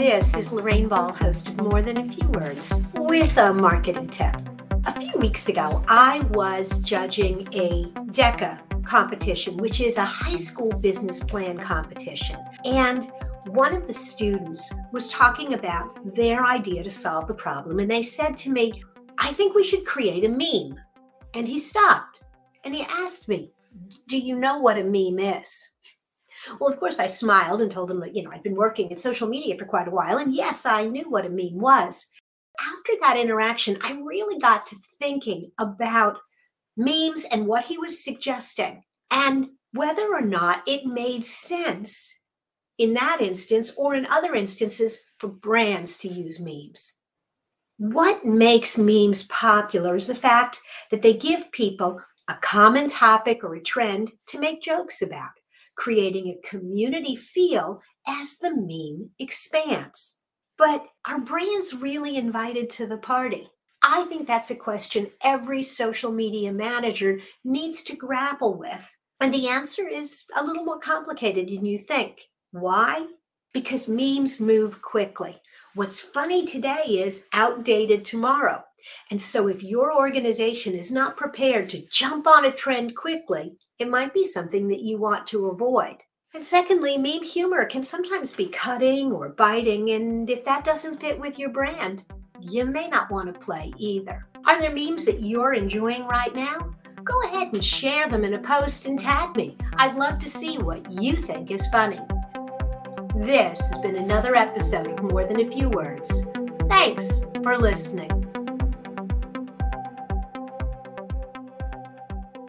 This is Lorraine Ball, host of More Than a Few Words, with a marketing tip. A few weeks ago, I was judging a DECA competition, which is a high school business plan competition. And one of the students was talking about their idea to solve the problem. And they said to me, I think we should create a meme. And he stopped and he asked me, Do you know what a meme is? Well, of course, I smiled and told him that, you know, I'd been working in social media for quite a while. And yes, I knew what a meme was. After that interaction, I really got to thinking about memes and what he was suggesting and whether or not it made sense in that instance or in other instances for brands to use memes. What makes memes popular is the fact that they give people a common topic or a trend to make jokes about creating a community feel as the meme expands. But are brands really invited to the party? I think that's a question every social media manager needs to grapple with. And the answer is a little more complicated than you think. Why? Because memes move quickly. What's funny today is outdated tomorrow. And so, if your organization is not prepared to jump on a trend quickly, it might be something that you want to avoid. And secondly, meme humor can sometimes be cutting or biting. And if that doesn't fit with your brand, you may not want to play either. Are there memes that you're enjoying right now? Go ahead and share them in a post and tag me. I'd love to see what you think is funny. This has been another episode of More Than a Few Words. Thanks for listening.